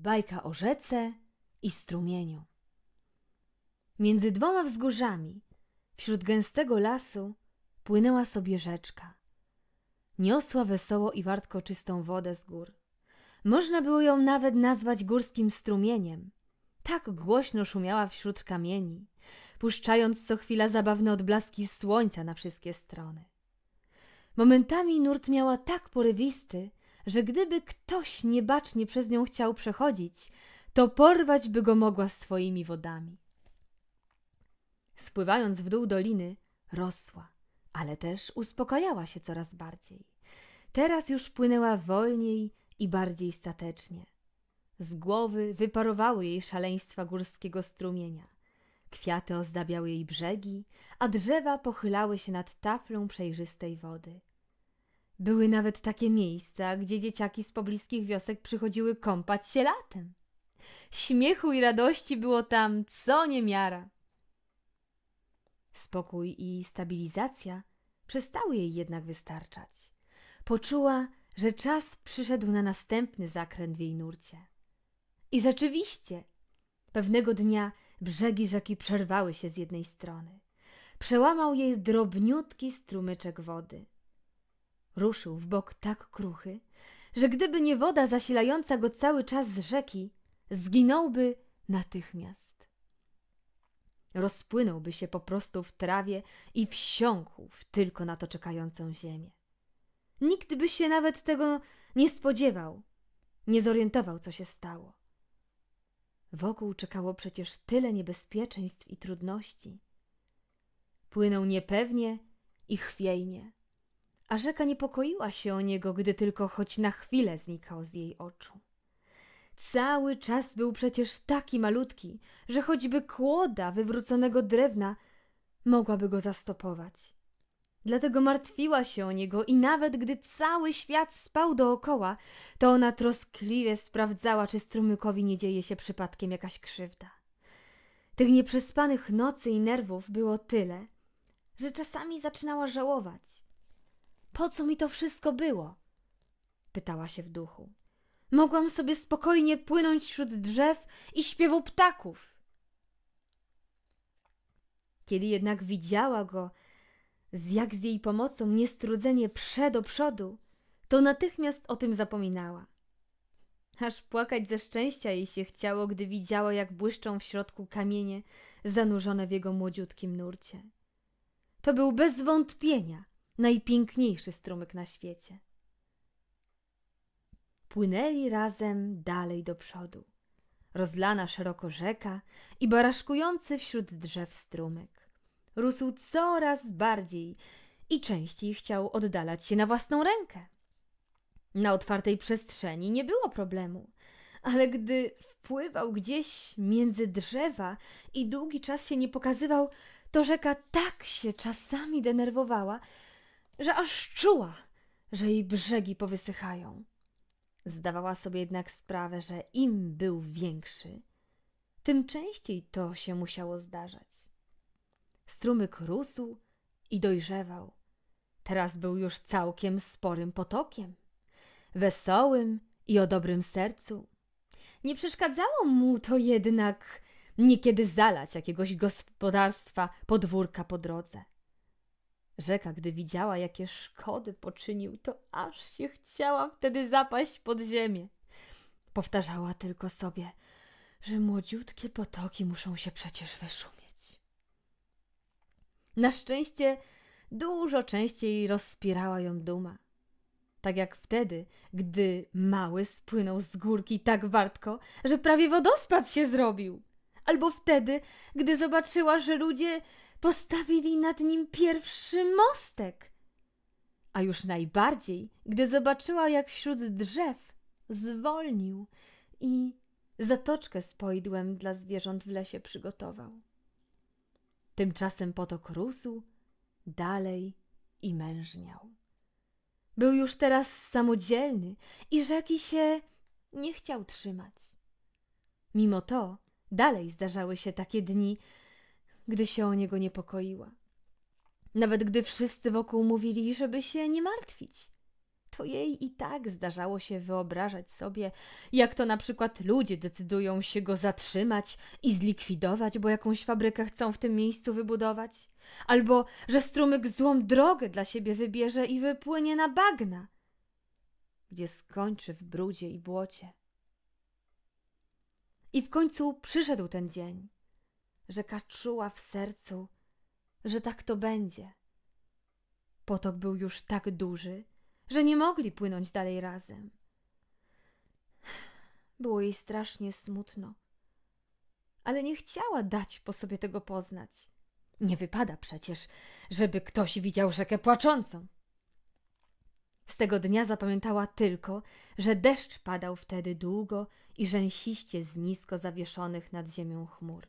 Bajka o rzece i strumieniu. Między dwoma wzgórzami, wśród gęstego lasu, płynęła sobie rzeczka. Niosła wesoło i wartko czystą wodę z gór. Można było ją nawet nazwać górskim strumieniem. Tak głośno szumiała wśród kamieni, puszczając co chwila zabawne odblaski słońca na wszystkie strony. Momentami nurt miała tak porywisty, że gdyby ktoś niebacznie przez nią chciał przechodzić, to porwać by go mogła swoimi wodami. Spływając w dół doliny, rosła, ale też uspokajała się coraz bardziej. Teraz już płynęła wolniej i bardziej statecznie. Z głowy wyparowały jej szaleństwa górskiego strumienia. Kwiaty ozdabiały jej brzegi, a drzewa pochylały się nad taflą przejrzystej wody. Były nawet takie miejsca, gdzie dzieciaki z pobliskich wiosek przychodziły kąpać się latem. Śmiechu i radości było tam co niemiara. Spokój i stabilizacja przestały jej jednak wystarczać. Poczuła, że czas przyszedł na następny zakręt w jej nurcie. I rzeczywiście, pewnego dnia brzegi rzeki przerwały się z jednej strony. Przełamał jej drobniutki strumyczek wody. Ruszył w bok tak kruchy, że gdyby nie woda zasilająca go cały czas z rzeki, zginąłby natychmiast. Rozpłynąłby się po prostu w trawie i wsiąkł w tylko na to czekającą ziemię. Nikt by się nawet tego nie spodziewał, nie zorientował, co się stało. Wokół czekało przecież tyle niebezpieczeństw i trudności. Płynął niepewnie i chwiejnie a rzeka niepokoiła się o niego, gdy tylko choć na chwilę znikał z jej oczu. Cały czas był przecież taki malutki, że choćby kłoda wywróconego drewna mogłaby go zastopować. Dlatego martwiła się o niego i nawet gdy cały świat spał dookoła, to ona troskliwie sprawdzała, czy strumykowi nie dzieje się przypadkiem jakaś krzywda. Tych nieprzespanych nocy i nerwów było tyle, że czasami zaczynała żałować, po co mi to wszystko było? Pytała się w duchu. Mogłam sobie spokojnie płynąć wśród drzew i śpiewu ptaków. Kiedy jednak widziała go, z jak z jej pomocą niestrudzenie prze do przodu, to natychmiast o tym zapominała. Aż płakać ze szczęścia jej się chciało, gdy widziała, jak błyszczą w środku kamienie zanurzone w jego młodziutkim nurcie. To był bez wątpienia najpiękniejszy strumyk na świecie. Płynęli razem dalej do przodu. Rozlana szeroko rzeka i baraszkujący wśród drzew strumyk. Rósł coraz bardziej i częściej chciał oddalać się na własną rękę. Na otwartej przestrzeni nie było problemu, ale gdy wpływał gdzieś między drzewa i długi czas się nie pokazywał, to rzeka tak się czasami denerwowała, że aż czuła, że jej brzegi powysychają. Zdawała sobie jednak sprawę, że im był większy, tym częściej to się musiało zdarzać. Strumyk rósł i dojrzewał. Teraz był już całkiem sporym potokiem, wesołym i o dobrym sercu. Nie przeszkadzało mu to jednak niekiedy zalać jakiegoś gospodarstwa podwórka po drodze. Rzeka, gdy widziała, jakie szkody poczynił, to aż się chciała wtedy zapaść pod ziemię. Powtarzała tylko sobie, że młodziutkie potoki muszą się przecież wyszumieć. Na szczęście dużo częściej rozpierała ją duma. Tak jak wtedy, gdy mały spłynął z górki tak wartko, że prawie wodospad się zrobił. Albo wtedy, gdy zobaczyła, że ludzie postawili nad nim pierwszy mostek. A już najbardziej, gdy zobaczyła, jak wśród drzew zwolnił i zatoczkę z poidłem dla zwierząt w lesie przygotował. Tymczasem potok rósł dalej i mężniał. Był już teraz samodzielny i rzeki się nie chciał trzymać. Mimo to dalej zdarzały się takie dni, gdy się o niego niepokoiła. Nawet gdy wszyscy wokół mówili, żeby się nie martwić. to jej i tak zdarzało się wyobrażać sobie, jak to na przykład ludzie decydują się go zatrzymać i zlikwidować, bo jakąś fabrykę chcą w tym miejscu wybudować, albo że strumyk złą drogę dla siebie wybierze i wypłynie na bagna, gdzie skończy w brudzie i błocie. I w końcu przyszedł ten dzień. Rzeka czuła w sercu, że tak to będzie. Potok był już tak duży, że nie mogli płynąć dalej razem. Było jej strasznie smutno, ale nie chciała dać po sobie tego poznać. Nie wypada przecież, żeby ktoś widział rzekę płaczącą. Z tego dnia zapamiętała tylko, że deszcz padał wtedy długo i rzęsiście z nisko zawieszonych nad ziemią chmur.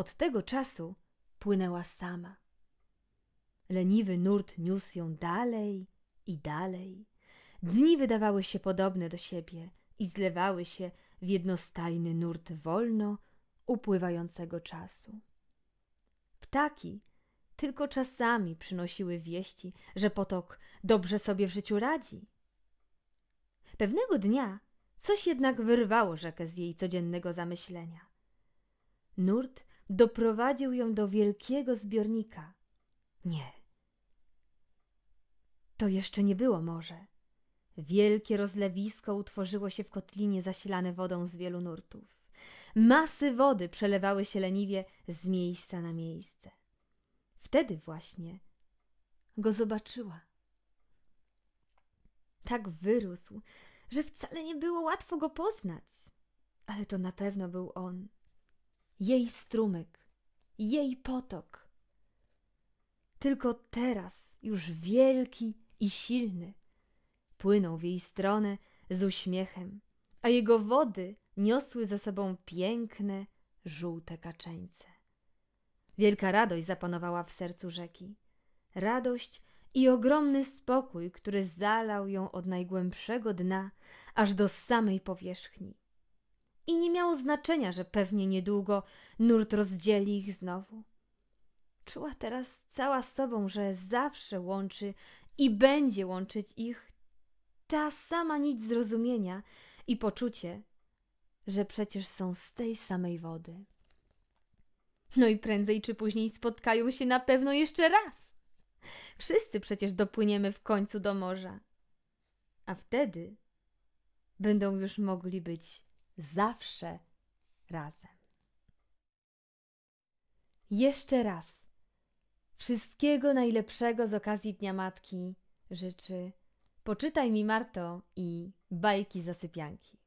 Od tego czasu płynęła sama. Leniwy nurt niósł ją dalej i dalej. Dni wydawały się podobne do siebie i zlewały się w jednostajny nurt wolno upływającego czasu. Ptaki tylko czasami przynosiły wieści, że potok dobrze sobie w życiu radzi. Pewnego dnia coś jednak wyrwało rzekę z jej codziennego zamyślenia. Nurt doprowadził ją do wielkiego zbiornika. Nie. To jeszcze nie było morze. Wielkie rozlewisko utworzyło się w kotlinie zasilane wodą z wielu nurtów. Masy wody przelewały się leniwie z miejsca na miejsce. Wtedy właśnie go zobaczyła. Tak wyrósł, że wcale nie było łatwo go poznać. Ale to na pewno był on. Jej strumyk, jej potok. Tylko teraz, już wielki i silny, płynął w jej stronę z uśmiechem, a jego wody niosły ze sobą piękne, żółte kaczeńce. Wielka radość zapanowała w sercu rzeki. Radość i ogromny spokój, który zalał ją od najgłębszego dna aż do samej powierzchni. I nie miało znaczenia, że pewnie niedługo nurt rozdzieli ich znowu. Czuła teraz cała sobą, że zawsze łączy i będzie łączyć ich ta sama nic zrozumienia i poczucie, że przecież są z tej samej wody. No i prędzej czy później spotkają się na pewno jeszcze raz. Wszyscy przecież dopłyniemy w końcu do morza. A wtedy będą już mogli być zawsze razem. Jeszcze raz. Wszystkiego najlepszego z okazji Dnia Matki życzy Poczytaj mi Marto i bajki zasypianki.